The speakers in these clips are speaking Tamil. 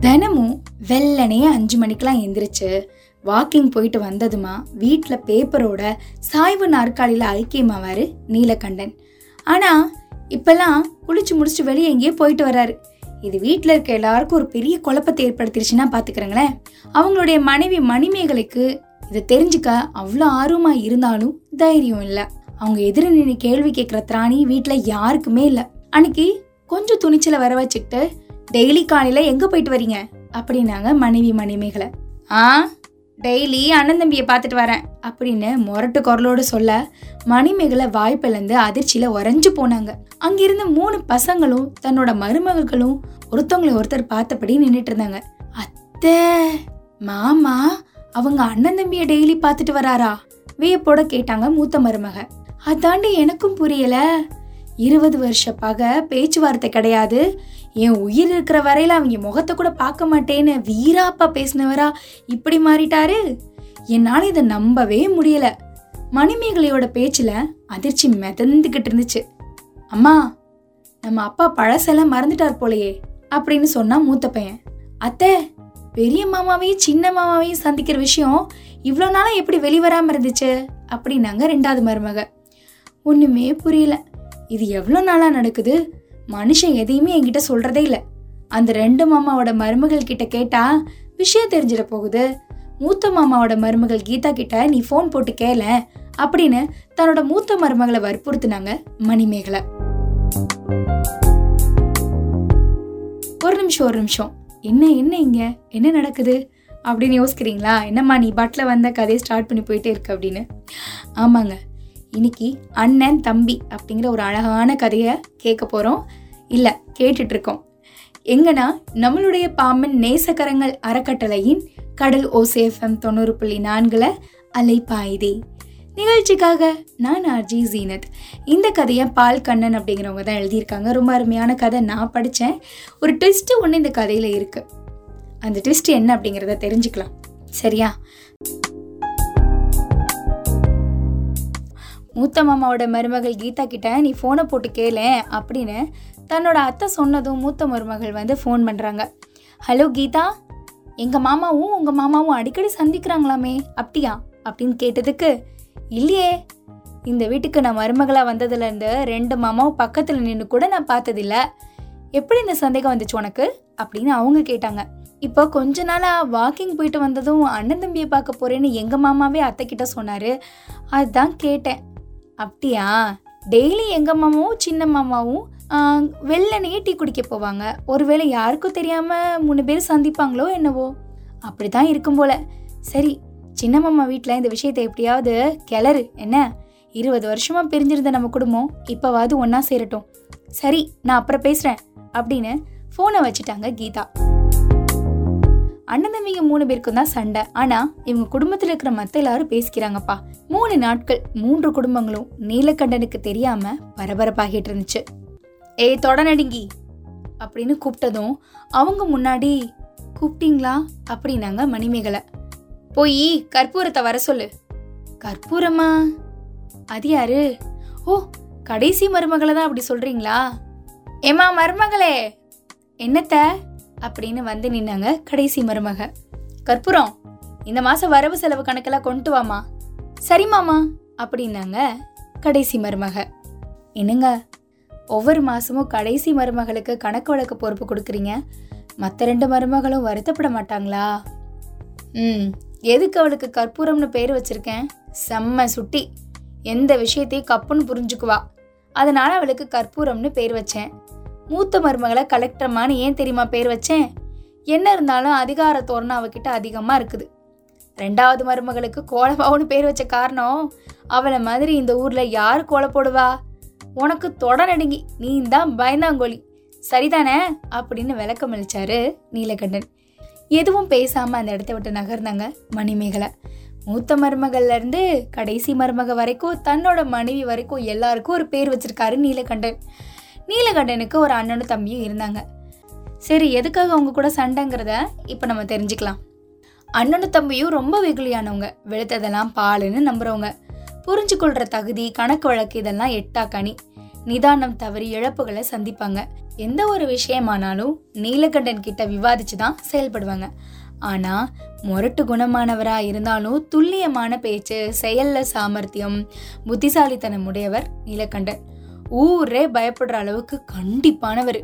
தினமும் வெள்ளனே அஞ்சு மணிக்கெலாம் எந்திரிச்சு வாக்கிங் போயிட்டு வந்ததுமா வீட்டில் பேப்பரோட சாய்வு நாற்காலியில் ஐக்கியமாவார் நீலகண்டன். ஆனால் இப்போல்லாம் குளிச்சு முடிச்சு வெளியே எங்கேயோ போயிட்டு வராரு. இது வீட்டில் இருக்க எல்லாருக்கும் ஒரு பெரிய குழப்பத்தை ஏற்படுத்திருச்சுன்னா பார்த்துக்கிறங்களேன் அவங்களுடைய மனைவி மணிமேகலைக்கு இதை தெரிஞ்சுக்க அவ்வளோ ஆர்வமாக இருந்தாலும் தைரியம் இல்லை. அவங்க எதிர நின்று கேள்வி கேட்குற திராணி வீட்டில் யாருக்குமே இல்லை. அன்னைக்கு கொஞ்சம் துணிச்சலை வர வச்சுக்கிட்டு டெய்லி காலையில் எங்கே போயிட்டு வரீங்க? அப்படின்னாங்க மனைவி மணிமேகலை. ஆ டெய்லி அண்ணன் தம்பியை பார்த்துட்டு வரேன் அப்படின்னு முரட்டு குரலோடு சொல்ல மணிமேகலை வாய்ப்பிலேருந்து அதிர்ச்சியில் உறைஞ்சு போனாங்க. அங்கிருந்த மூணு பசங்களும் தன்னோட மருமகளும் ஒருத்தவங்களை ஒருத்தர் பார்த்தபடி நின்றுட்டு இருந்தாங்க. அத்தை மாமா அவங்க அண்ணன் தம்பியை டெய்லி பார்த்துட்டு வராரா? வியப்போட கேட்டாங்க மூத்த மருமக. அதாண்டி எனக்கும் புரியல. இருபது வருஷ பக பேச்சுவார்த்தை கிடையாது. என் உயிர் இருக்கிற வரையில அவங்க முகத்தை கூட பார்க்க மாட்டேன்னு வீராப்பா பேசினவரா இப்படி மாறிட்டாரு? என்னால் இதை நம்பவே முடியல. மணிமேகலையோட பேச்சில் அதிர்ச்சி மிதந்துக்கிட்டு இருந்துச்சு. அம்மா நம்ம அப்பா பழசெல்லாம் மறந்துட்டார் போலையே அப்படின்னு சொன்னா மூத்த பையன். அத்தை பெரிய மாமாவையும் சின்ன மாமாவையும் சந்திக்கிற விஷயம் இவ்வளோ நாளாக எப்படி வெளிவராமல் இருந்துச்சு? அப்படின்னாங்க ரெண்டாவது மருமகள் ஒன்றுமே புரியல. இது எவ்வளோ நாளாக நடக்குது? மனுஷன் எதையுமே என்கிட்ட சொல்கிறதே இல்லை. அந்த ரெண்டு மாமாவோட மருமகள் கிட்ட கேட்டா விஷயம் தெரிஞ்சிட போகுது. மூத்த மாமாவோட மருமகள் கீதா கிட்ட நீ ஃபோன் போட்டு கேள அப்படின்னு தன்னோட மூத்த மருமகளை வற்புறுத்தினாங்க மணிமேகலை. ஒரு நிமிஷம் ஒரு நிமிஷம். என்ன என்ன இங்க? என்ன நடக்குது? அப்படின்னு யோசிக்கிறீங்களா? என்னம்மா நீ பாட்டில் வந்த கதையை ஸ்டார்ட் பண்ணி போயிட்டே இருக்கு அப்படின்னு. ஆமாங்க. இன்னைக்கு அண்ணன் தம்பி அப்படிங்கிற ஒரு அழகான கதையை கேட்க போகிறோம் இல்லை கேட்டுட்ருக்கோம். எங்கன்னா நம்மளுடைய பாம்பன் நேசக்கரங்கள் அறக்கட்டளையின் கடல் ஓசேஃபம் தொண்ணூறு புள்ளி நான்கில் அலைப்பாயுதே. நிகழ்ச்சிக்காக நான் ஆர்ஜி ஜீனத். இந்த கதையை பால் கண்ணன் அப்படிங்கிறவங்க தான் எழுதியிருக்காங்க. ரொம்ப அருமையான கதை நான் படித்தேன் ஒரு ட்விஸ்ட்டு ஒன்று இந்த கதையில் இருக்குது அந்த ட்விஸ்ட் என்ன அப்படிங்கிறத தெரிஞ்சுக்கலாம். சரியா? மூத்த மாமாவோட மருமகள் கீதா கிட்ட நீ ஃபோனை போட்டு கேளேன் அப்படின்னு தன்னோட அத்தை சொன்னதும் மூத்த மருமகள் வந்து ஃபோன் பண்ணுறாங்க ஹலோ கீதா? எங்கள் மாமாவும் உங்கள் மாமாவும் அடிக்கடி சந்திக்கிறாங்களாமே அப்படியா? அப்படின்னு கேட்டதுக்கு இல்லையே. இந்த வீட்டுக்கு நான் மருமகளாக வந்ததுலேருந்து ரெண்டு மாமாவும் பக்கத்தில் நின்று கூட நான் பார்த்ததில்ல. எப்படி இந்த சந்தேகம் வந்துச்சு உனக்கு? அப்படின்னு அவங்க கேட்டாங்க. இப்போ கொஞ்ச நாளாக வாக்கிங் போயிட்டு வந்ததும் அண்ணன் தம்பியை பார்க்க போறேன்னு எங்கள் மாமாவே அத்தை கிட்ட சொன்னார். அதுதான் கேட்டேன். அப்படியா? டெய்லி எங்கள் மாமாவும் சின்ன மாமாவும் வெள்ளனையே டீ குடிக்க போவாங்க. ஒருவேளை யாருக்கும் தெரியாமல் மூணு பேர் சந்திப்பாங்களோ என்னவோ? அப்படி தான் இருக்கும் போல. சரி சின்ன மாமா வீட்டில் இந்த விஷயத்தை எப்படியாவது கிளறு என்ன? இருபது வருஷமா பிரிஞ்சிருந்த நம்ம குடும்பம் இப்போவாது ஒன்றா சேரட்டும். சரி நான் அப்புறம் பேசுகிறேன் அப்படின்னு ஃபோனை வச்சுட்டாங்க கீதா. அண்ணன் தம்பிங்க மூணு பேருக்கும் தான் சண்டை. ஆனா இவங்க குடும்பத்துல இருக்கிற மத்த எல்லாரும் பேசிக்கிறாங்கப்பா. மூணு நாட்கள் மூன்று குடும்பங்களும் நீலகண்டனுக்கு தெரியாம பரபரப்பாகிட்டு இருந்துச்சு. ஏய் தொடனடுங்கி அப்படின்னு கூப்பிட்டதும் அவங்க முன்னாடி கூப்பிட்டீங்களா? அப்படின்னாங்க மணிமேகலை. போய் கற்பூரத்தை வர சொல்லு. கற்பூரமா? அது யாரு? ஓ கடைசி மருமகளை தான் அப்படி சொல்றீங்களா? ஏமா மருமகளே. என்னத்த? அப்படின்னு வந்து நின்னாங்க கடைசி மருமக. கற்பூரம் இந்த மாசம் வரவு செலவு கணக்கெல்லாம் கொண்டு வாமா சரி மாமா அப்படின்னாங்க கடைசி மருமக. என்னங்க ஒவ்வொரு மாசமும் கடைசி மருமகளுக்கு கணக்கு வழக்கு பொறுப்பு கொடுக்குறீங்க? மற்ற ரெண்டு மருமகளும் வருத்தப்பட மாட்டாங்களா? ம் எதுக்கு அவளுக்கு கற்பூரம்னு பேர் வச்சிருக்கேன்? செம்ம சுட்டி. எந்த விஷயத்தையும் கப்புன்னு புரிஞ்சுக்குவா. அதனால அவளுக்கு கற்பூரம்னு பேர் வச்சேன். மூத்த மருமகளை கலெக்டர்மான்னு ஏன் தெரியுமா பேர் வச்சேன்? என்ன இருந்தாலும் அதிகார தோரணை அவகிட்ட அதிகமாக இருக்குது. ரெண்டாவது மருமகளுக்கு கோலமாவுன்னு பேர் வச்ச காரணம் அவளை மாதிரி இந்த ஊரில் யார் கோலை போடுவா? உனக்கு தொட நடுங்கி நீ தான் பயந்தாங்கோழி. சரிதானே? அப்படின்னு விளக்கம் அளிச்சாரு நீலகண்டன். எதுவும் பேசாமல் அந்த இடத்த விட்டு நகர்ந்தாங்க மணிமேகலை. மூத்த மருமகள்லேருந்து கடைசி மருமக வரைக்கும் தன்னோட மனைவி வரைக்கும் எல்லாருக்கும் ஒரு பேர் வச்சிருக்காரு நீலகண்டன். நீலகண்டனுக்கு ஒரு அண்ணனும் தம்பியும் இருந்தாங்க. சரி எதுக்காக அவங்க கூட சண்டைங்கிறத இப்போ நம்ம தெரிஞ்சுக்கலாம். அண்ணனும் தம்பியும் ரொம்ப வெகுளியானவங்க. வெளுத்ததெல்லாம் பாலுன்னு நம்புறவங்க. புரிஞ்சு கொள்ற தகுதி கணக்கு வழக்கு இதெல்லாம் எட்டா கனி. நிதானம் தவறி இழப்புகளை சந்திப்பாங்க. எந்த ஒரு விஷயமானாலும் நீலகண்டன் கிட்ட விவாதிச்சு தான் செயல்படுவாங்க. ஆனா முரட்டு குணமானவரா இருந்தாலும் துல்லியமான பேச்சு செயல்ல சாமர்த்தியம் புத்திசாலித்தனம் உடையவர் நீலகண்டன். ஊரே பயப்படுற அளவுக்கு கண்டிப்பானவர்.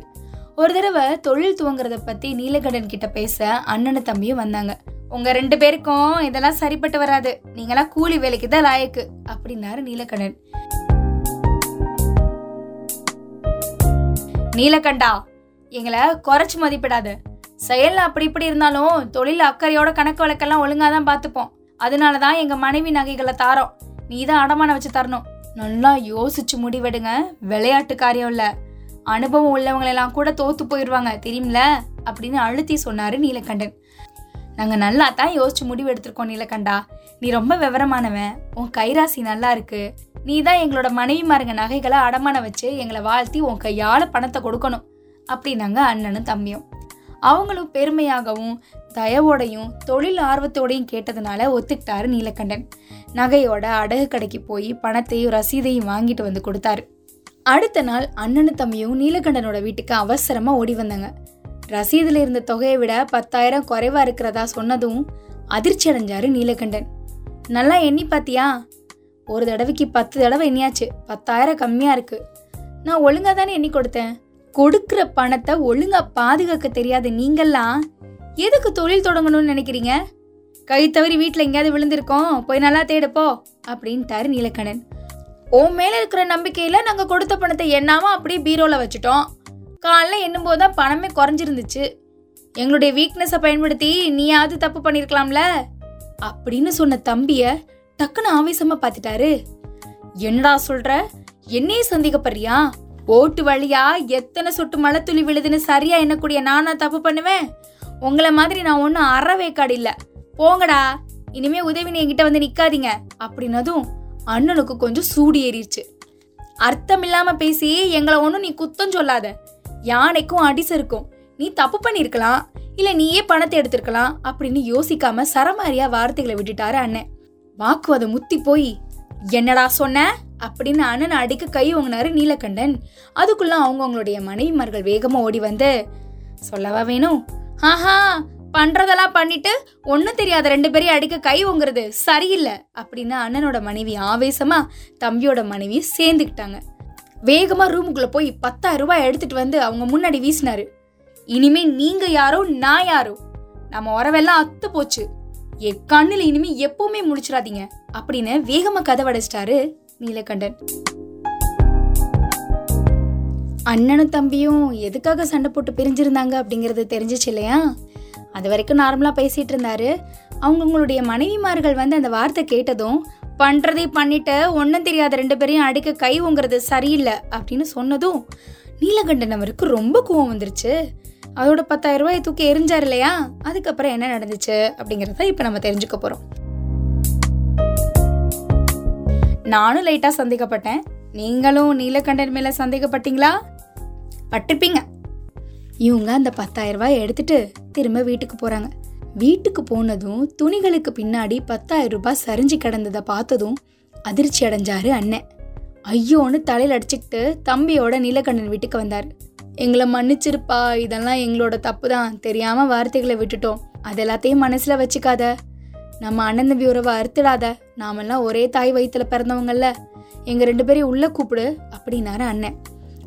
ஒரு தடவை தொழில் துவங்குறத பத்தி நீலகண்டன் கிட்ட பேச அண்ணனும் தம்பியும் வந்தாங்க. உங்க ரெண்டு பேருக்கும் இதெல்லாம் சரிப்பட்டு வராது. நீங்களாம் கூலி வேலைக்கு தான் லாயக்கு அப்படின்னாரு நீலகண்டன். நீலகண்டா எங்களை குறைச்சி மதிப்பிடாத. செயல் அப்படி இப்படி இருந்தாலும் தொழில் அக்கறையோட கணக்கு வழக்கெல்லாம் ஒழுங்காக தான் பார்த்துப்போம். அதனால தான் எங்க மனைவி நகைகளை தாரோம். நீ தான் அடமானம் வச்சு தரணும். நல்லா யோசிச்சு முடிவெடுங்க. விளையாட்டு காரியம் இல்லை அனுபவம் உள்ளவங்களெல்லாம் கூட தோத்து போயிடுவாங்க தெரியுமில? அப்படின்னு அழுத்தி சொன்னாரு நீலகண்டன். நாங்கள் நல்லா தான் யோசிச்சு முடிவு எடுத்திருக்கோம் நீலகண்டா. நீ ரொம்ப விவரமானவன். உன் கைராசி நல்லா இருக்கு. நீ தான் எங்களோட மனைவிமாருங்க நகைகளை அடமானம் வச்சு எங்களை வாழ்த்தி உன் கையால் பணத்தை கொடுக்கணும். அப்படின்னாங்க அண்ணனும் தம்பியும். அவங்களும் பெருமையாகவும் தயவோடையும் தொழில் ஆர்வத்தோடையும் கேட்டதுனால ஒத்துக்கிட்டாரு நீலகண்டன். நகையோட அடகு கடைக்கு போய் பணத்தையும் ரசீதையும் வாங்கிட்டு வந்து கொடுத்தாரு. அடுத்த நாள் அண்ணனும் தம்பியும் நீலகண்டனோட வீட்டுக்கு அவசரமா ஓடி வந்தாங்க. ரசீதில் இருந்த தொகையை விட பத்தாயிரம் குறைவா இருக்கிறதா சொன்னதும் அதிர்ச்சி அடைஞ்சாரு நீலகண்டன். நல்லா எண்ணி பாத்தியா? ஒரு தடவைக்கு பத்து தடவை எண்ணியாச்சு. பத்தாயிரம் கம்மியா இருக்கு. நான் ஒழுங்கா தானே எண்ணி கொடுத்தேன்? கொடுக்கிற பணத்தை ஒழுங்கா பாதுகாக்க தெரியாத நீங்கள்லாம் எதுக்கு தொழில் தொடங்கணும்னு நினைக்கிறீங்க? கை தவறி வீட்டில் எங்கேயாவது விழுந்திருக்கோம் போய் நல்லா தேடுப்போ அப்படின்ட்டாரு நீலக்கண்ணன். உன் மேலே இருக்கிற நம்பிக்கையில் நாங்கள் கொடுத்த பணத்தை எண்ணாமல் அப்படியே பீரோவில் வச்சுட்டோம். காலைல எண்ணும்போது தான் பணமே குறைஞ்சிருந்துச்சு. எங்களுடைய வீக்னஸை பயன்படுத்தி நீயாவது தப்பு பண்ணிருக்கலாம்ல? அப்படின்னு சொன்ன தம்பியை டக்குன்னு ஆவேசமாக பார்த்துட்டாரு. என்னடா சொல்கிற என்னையே சந்தேகப்படுறியா? ஓட்டு வழியா எத்தனை சொட்டு மழை துளி விழுதுன்னு சரியா எண்ணக்கூடிய நானா தப்பு பண்ணுவேன்? உங்களை மாதிரி நான் ஒன்றும் அறவேக்காடு இல்லை போங்கடா. இனிமே உதவி என்கிட்ட வந்து நிற்காதீங்க அப்படின்னதும் அண்ணனுக்கு கொஞ்சம் சூடு ஏறிடுச்சு. அர்த்தம் இல்லாம பேசி எங்களை ஒன்றும் நீ குத்தம் சொல்லாத. யானைக்கும் அடிசருக்கும். நீ தப்பு பண்ணியிருக்கலாம் இல்லை நீயே பணத்தை எடுத்திருக்கலாம் அப்படின்னு யோசிக்காம சரமாரியா வார்த்தைகளை விட்டுட்டாரு அண்ணன். வாக்குவாதம் முத்தி போய் என்னடா சொன்ன? அப்படின்னு அண்ணன் அடிக்க கை வாங்கினாரு நீலகண்டன். அதுக்குள்ள அவங்கவுங்களுடைய மனைவிமார்கள் வேகமாக ஓடி வந்து சொல்லவா வேணும்? ஆஹா பண்றதெல்லாம் பண்ணிட்டு ஒன்றும் தெரியாத ரெண்டு பேரையும் அடிக்க கை ஓங்குறது சரியில்லை அப்படின்னு அண்ணனோட மனைவி ஆவேசமா தம்பியோட மனைவி சேர்ந்துக்கிட்டாங்க. வேகமா ரூமுக்குள்ள போய் பத்தாயிரம் ரூபாய் எடுத்துட்டு வந்து அவங்க முன்னாடி வீசினாரு. இனிமே நீங்க யாரோ நான் யாரோ? நம்ம உறவெல்லாம் அத்து போச்சு. என் கண்ணில் இனிமே எப்பவுமே முடிச்சிடாதீங்க அப்படின்னு வேகமா கதவடைச்சிட்டாரு நீலகண்டன். அண்ணனும் தம்பியும் எதுக்காக சண்டை போட்டு பிரிஞ்சிருந்தாங்க அப்படிங்கிறது தெரிஞ்சிச்சு இல்லையா? அது வரைக்கும் நார்மலாக பேசிகிட்டு இருந்தாரு. அவங்கவுங்களுடைய மனைவிமார்கள் வந்து அந்த வார்த்தை கேட்டதும் பண்ணுறதே பண்ணிட்டு ஒன்றும் தெரியாத ரெண்டு பேரையும் அடிக்க கை ஓங்குறது சரியில்லை அப்படின்னு சொன்னதும் நீலகண்டன் அவருக்கு ரொம்ப கோவம் வந்துருச்சு. அதோட பத்தாயிரம் ரூபாய் தூக்கி எரிஞ்சார் இல்லையா? அதுக்கப்புறம் என்ன நடந்துச்சு அப்படிங்கிறத இப்போ நம்ம தெரிஞ்சுக்க போகிறோம் நானும் லைட்டாக சந்தேகப்பட்டேன். நீங்களும் நீலகண்டன் மேலே சந்தேகப்பட்டீங்களா? பட்டிருப்பீங்க இவங்க அந்த பத்தாயிரம் ரூபாய் எடுத்துட்டு திரும்ப வீட்டுக்கு போறாங்க. வீட்டுக்கு போனதும் துணிகளுக்கு பின்னாடி பத்தாயிரம் ரூபாய் சரிஞ்சு கிடந்ததை பார்த்ததும் அதிர்ச்சி அடைஞ்சாரு அண்ணன். ஐயோன்னு தலையில் அடிச்சுக்கிட்டு தம்பியோட நீலகண்டன் வீட்டுக்கு வந்தார். எங்களை மன்னிச்சிருப்பா இதெல்லாம் எங்களோட தப்பு தான் தெரியாம வார்த்தைகளை விட்டுட்டோம். அது எல்லாத்தையும் மனசுல வச்சுக்காத. நம்ம அண்ணன் தம்பி உறவை அறுத்துடாத. நாமெல்லாம் ஒரே தாய் வயிற்றுல பிறந்தவங்கல்ல. எங்க ரெண்டு பேரையும் உள்ள கூப்பிடு அப்படின்னாரு அண்ணன்.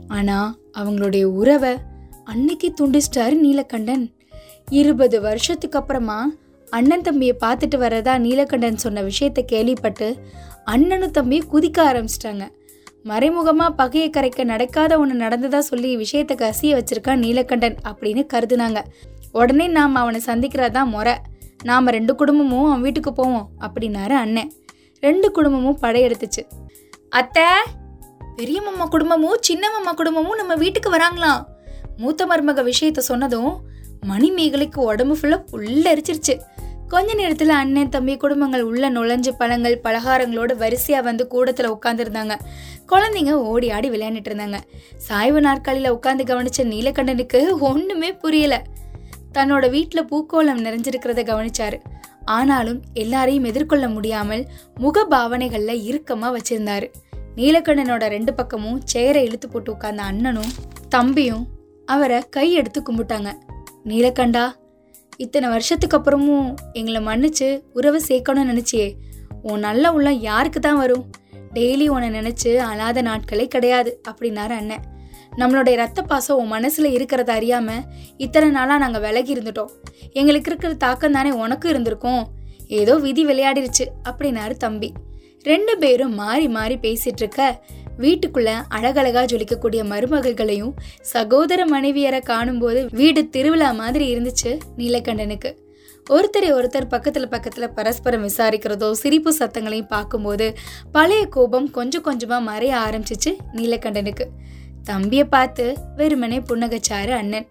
ஆனா அவங்களுடைய உறவை அன்னைக்கு துண்டிச்சிட்டாரு நீலகண்டன். இருபது வருஷத்துக்கு அப்புறமா அண்ணன் தம்பியை பார்த்துட்டு வரதா நீலகண்டன் சொன்ன விஷயத்த கேள்விப்பட்டு அண்ணனும் தம்பியை குதிக்க ஆரம்பிச்சிட்டாங்க. மறைமுகமாக பகையை கரைக்க நடக்காத ஒன்று நடந்ததா சொல்லி விஷயத்த கசிய வச்சிருக்கான் நீலகண்டன் அப்படின்னு கருதுனாங்க. உடனே நாம் அவனை சந்திக்கிறதா முறை. நாம் ரெண்டு குடும்பமும் அவன் வீட்டுக்கு போவோம் அப்படின்னாரு அண்ணன். ரெண்டு குடும்பமும் படையெடுத்துச்சு. அத்தை பெரிய மாமா குடும்பமும் சின்ன மாமா குடும்பமும் நம்ம வீட்டுக்கு வராங்களாம் மூத்த மருமக விஷயத்த சொன்னதும் மணிமேகலைக்கு உடம்பு ஃபுல்லா புல்லரிச்சிருச்சு. கொஞ்ச நேரத்தில் அண்ணன் தம்பி குடும்பங்கள் உள்ள நுழைஞ்சு பழங்கள் பலகாரங்களோட வரிசையாக வந்து கூடத்தில் உட்காந்துருந்தாங்க குழந்தைங்க ஓடி ஆடி விளையாண்டுட்டு இருந்தாங்க. சாய்வு நாற்காலியில் உட்காந்து கவனிச்ச நீலகண்டனுக்கு ஒன்றுமே புரியலை. தன்னோட வீட்டில் பூக்கோளம் நிறைஞ்சிருக்கிறத கவனிச்சாரு. ஆனாலும் எல்லாரையும் எதிர்கொள்ள முடியாமல் முக பாவனைகளில் இறுக்கமாக வச்சிருந்தாரு. நீலக்கண்ணனோட ரெண்டு பக்கமும் சேரை இழுத்து போட்டு உட்கார்ந்த அண்ணனும் தம்பியும் அவரை கை எடுத்து கும்பிட்டாங்க. நீலக்கண்டா இத்தனை வருஷத்துக்கு அப்புறமும் எங்களை மன்னிச்சு உறவை சேர்க்கணும்னு நினச்சியே. உன் நல்ல உள்ளம் யாருக்கு தான் வரும்? டெய்லி உன்னை நினச்சி அழாத நாட்களே கிடையாது அப்படின்னாரு அண்ணன். நம்மளுடைய ரத்த பாசம் உன் மனசில் இருக்கிறத அறியாமல் இத்தனை நாளாக நாங்கள் விலகி இருந்துட்டோம். எங்களுக்கு இருக்கிற தாக்கம் தானே உனக்கும் இருந்திருக்கும். ஏதோ விதி விளையாடிருச்சு அப்படின்னாரு தம்பி. ரெண்டு பேரும் மாறி மாறி பேசிட்டு இருக்க வீட்டுக்குள்ள அழகழகா ஜொலிக்கக்கூடிய மருமகள்களையும் சகோதர மனைவியரை காணும்போது வீடு திருவிழா மாதிரி இருந்துச்சு நீலகண்டனுக்கு. ஒருத்தரை ஒருத்தர் பக்கத்துல பக்கத்துல பரஸ்பரம் விசாரிக்கிறதோ சிரிப்பு சத்தங்களையும் பார்க்கும்போது பழைய கோபம் கொஞ்சம் கொஞ்சமா மறைய ஆரம்பிச்சிச்சு நீலகண்டனுக்கு. தம்பியை பார்த்து வெறுமனே புன்னகச்சாரு அண்ணன்.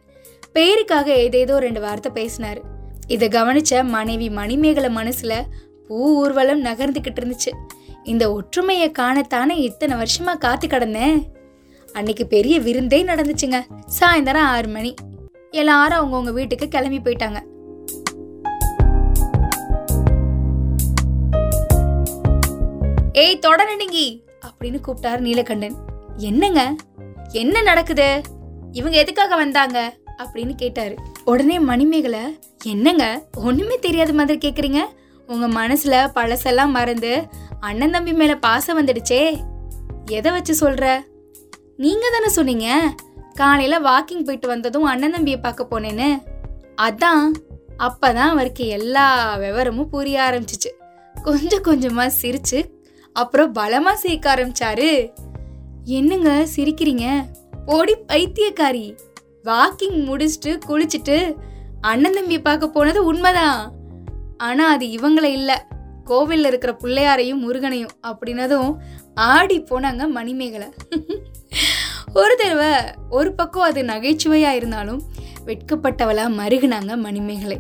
பெயருக்காக ஏதேதோ ரெண்டு வார்த்தை பேசினாரு. இதை கவனிச்ச மனைவி மணிமேகலை மனசுல பூ ஊர்வலம் நகர்ந்துகிட்டு இருந்துச்சு. இந்த ஒற்றுமையை காணத்தானே இத்தனை வருஷமா காத்து கடந்தேன் அன்னைக்கு பெரிய விருந்தே நடந்துச்சுங்க. சாயந்தரம் ஆறு மணி. எல்லாரும் அவங்கவுங்க வீட்டுக்கு கிளம்பி போயிட்டாங்க. ஏய் தொடனடிங்கி அப்படின்னு கூப்பிட்டாரு நீலகண்டன். என்னங்க? என்ன நடக்குது? இவங்க எதுக்காக வந்தாங்க? அப்படின்னு கேட்டாரு. உடனே மணிமேகலை என்னங்க? ஒண்ணுமே தெரியாத மாதிரி கேக்குறீங்க? உங்கள் மனசில் பழசெல்லாம் மறந்து அண்ணன் தம்பி மேலே பாசம் வந்துடுச்சே. எதை வச்சு சொல்கிற நீங்கள் தானே சொன்னீங்க. காலையில் வாக்கிங் போயிட்டு வந்ததும் அண்ணன் தம்பியை பார்க்க போனேன்னு. அதான் அப்போ தான் அவருக்கு எல்லா விவரமும் புரிய ஆரம்பிச்சிச்சு. கொஞ்சம் கொஞ்சமாக சிரிச்சு அப்புறம் பலமாக சிரிக்க ஆரம்பிச்சாரு. என்னங்க சிரிக்கிறீங்க? ஓடி பைத்தியக்காரி. வாக்கிங் முடிச்சுட்டு குளிச்சுட்டு அண்ணன் தம்பியை பார்க்க போனது உண்மைதான். ஆனா அது இவங்களை இல்லை. கோவிலில் இருக்கிற பிள்ளையாரையும் முருகனையும் அப்படின்னதும் ஆடி போனாங்க மணிமேகலை. ஒரு தடவை ஒரு பக்கம் அது நகைச்சுவையாக இருந்தாலும் வெட்கப்பட்டவளாக மருகினாங்க மணிமேகலை.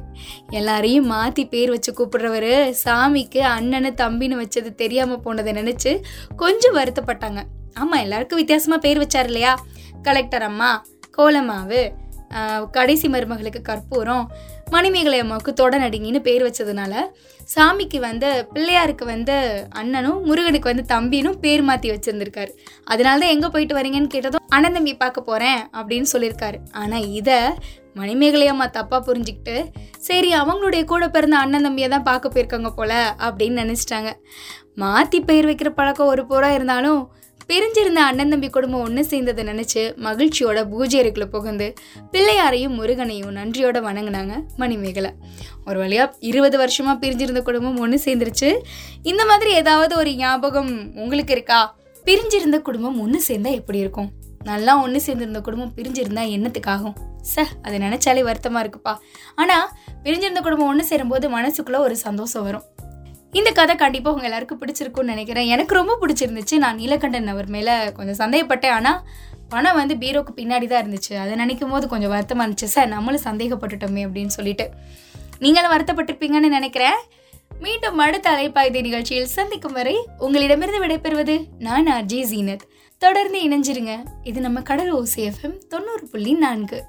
எல்லாரையும் மாற்றி பேர் வச்சு கூப்பிடுறவர் சாமிக்கு அண்ணனு தம்பின்னு வச்சது தெரியாமல் போனதை நினச்சி கொஞ்சம் வருத்தப்பட்டாங்க. ஆமாம் எல்லாருக்கும் வித்தியாசமாக பேர் வச்சார் இல்லையா? கலெக்டர் அம்மா கோலமாவு கடைசி மருமகளுக்கு கற்பூரம் மணிமேகலை அம்மாவுக்கு தொடநடிங்கின்னு பேர் வச்சதுனால சாமிக்கு வந்து பிள்ளையாருக்கு வந்து அண்ணனும் முருகனுக்கு வந்து தம்பினும் பேர் மாற்றி வச்சுருந்துருக்காரு. அதனால தான் எங்கே போயிட்டு வரீங்கன்னு கேட்டதும் அண்ணன் தம்பி பார்க்க போகிறேன் அப்படின்னு சொல்லியிருக்காரு. ஆனால் இதை மணிமேகலை அம்மா தப்பாக புரிஞ்சுக்கிட்டு சரி அவங்களுடைய கூட பிறந்த அண்ணன் தம்பியை தான் பார்க்க போயிருக்காங்க போல அப்படின்னு நினச்சிட்டாங்க. மாற்றி பெயர் வைக்கிற பழக்கம் ஒரு புறம் இருந்தாலும் பிரிஞ்சிருந்த அண்ணன் தம்பி குடும்பம் ஒன்று சேர்ந்ததை நினச்சி மகிழ்ச்சியோட பூஜை அறைக்குள்ள புகுந்து பிள்ளையாரையும் முருகனையும் நன்றியோட வணங்கினாங்க மணிமேகலை. ஒரு வழியா இருபது வருஷமாக பிரிஞ்சிருந்த குடும்பம் ஒன்று சேர்ந்துருச்சு. இந்த மாதிரி ஏதாவது ஒரு ஞாபகம் உங்களுக்கு இருக்கா? பிரிஞ்சிருந்த குடும்பம் ஒன்று சேர்ந்தா எப்படி இருக்கும்? நல்லா ஒன்று சேர்ந்திருந்த குடும்பம் பிரிஞ்சிருந்தா என்னத்துக்காகும்? ச அதை நினச்சாலே வருத்தமாக இருக்குப்பா. ஆனால் பிரிஞ்சிருந்த குடும்பம் ஒன்று சேரும்போது மனசுக்குள்ளே ஒரு சந்தோஷம் வரும். இந்த கதை கண்டிப்பாக உங்கள் எல்லாருக்கும் பிடிச்சிருக்கும்னு நினைக்கிறேன். எனக்கு ரொம்ப பிடிச்சிருந்துச்சு. நான் நீலகண்டன் அவர் மேலே கொஞ்சம் சந்தேகப்பட்டேன். ஆனால் பணம் வந்து பீரோக்கு பின்னாடி தான் இருந்துச்சு. அதை நினைக்கும் போது கொஞ்சம் வருத்தமாக இருந்துச்சு. சார் நம்மளும் சந்தேகப்பட்டுட்டோமே அப்படின்னு சொல்லிட்டு. நீங்களும் வருத்தப்பட்டிருப்பீங்கன்னு நினைக்கிறேன். மீண்டும் அடுத்த அலைப்பாய்தி நிகழ்ச்சியில் சந்திக்கும் வரை உங்களிடமிருந்து விடைபெறுவது நான் அர்ஜி ஜீனத். தொடர்ந்து இணைஞ்சிருங்க. இது நம்ம கடல் ஓசிஎஃப்எம் தொண்ணூறு புள்ளி நான்கு.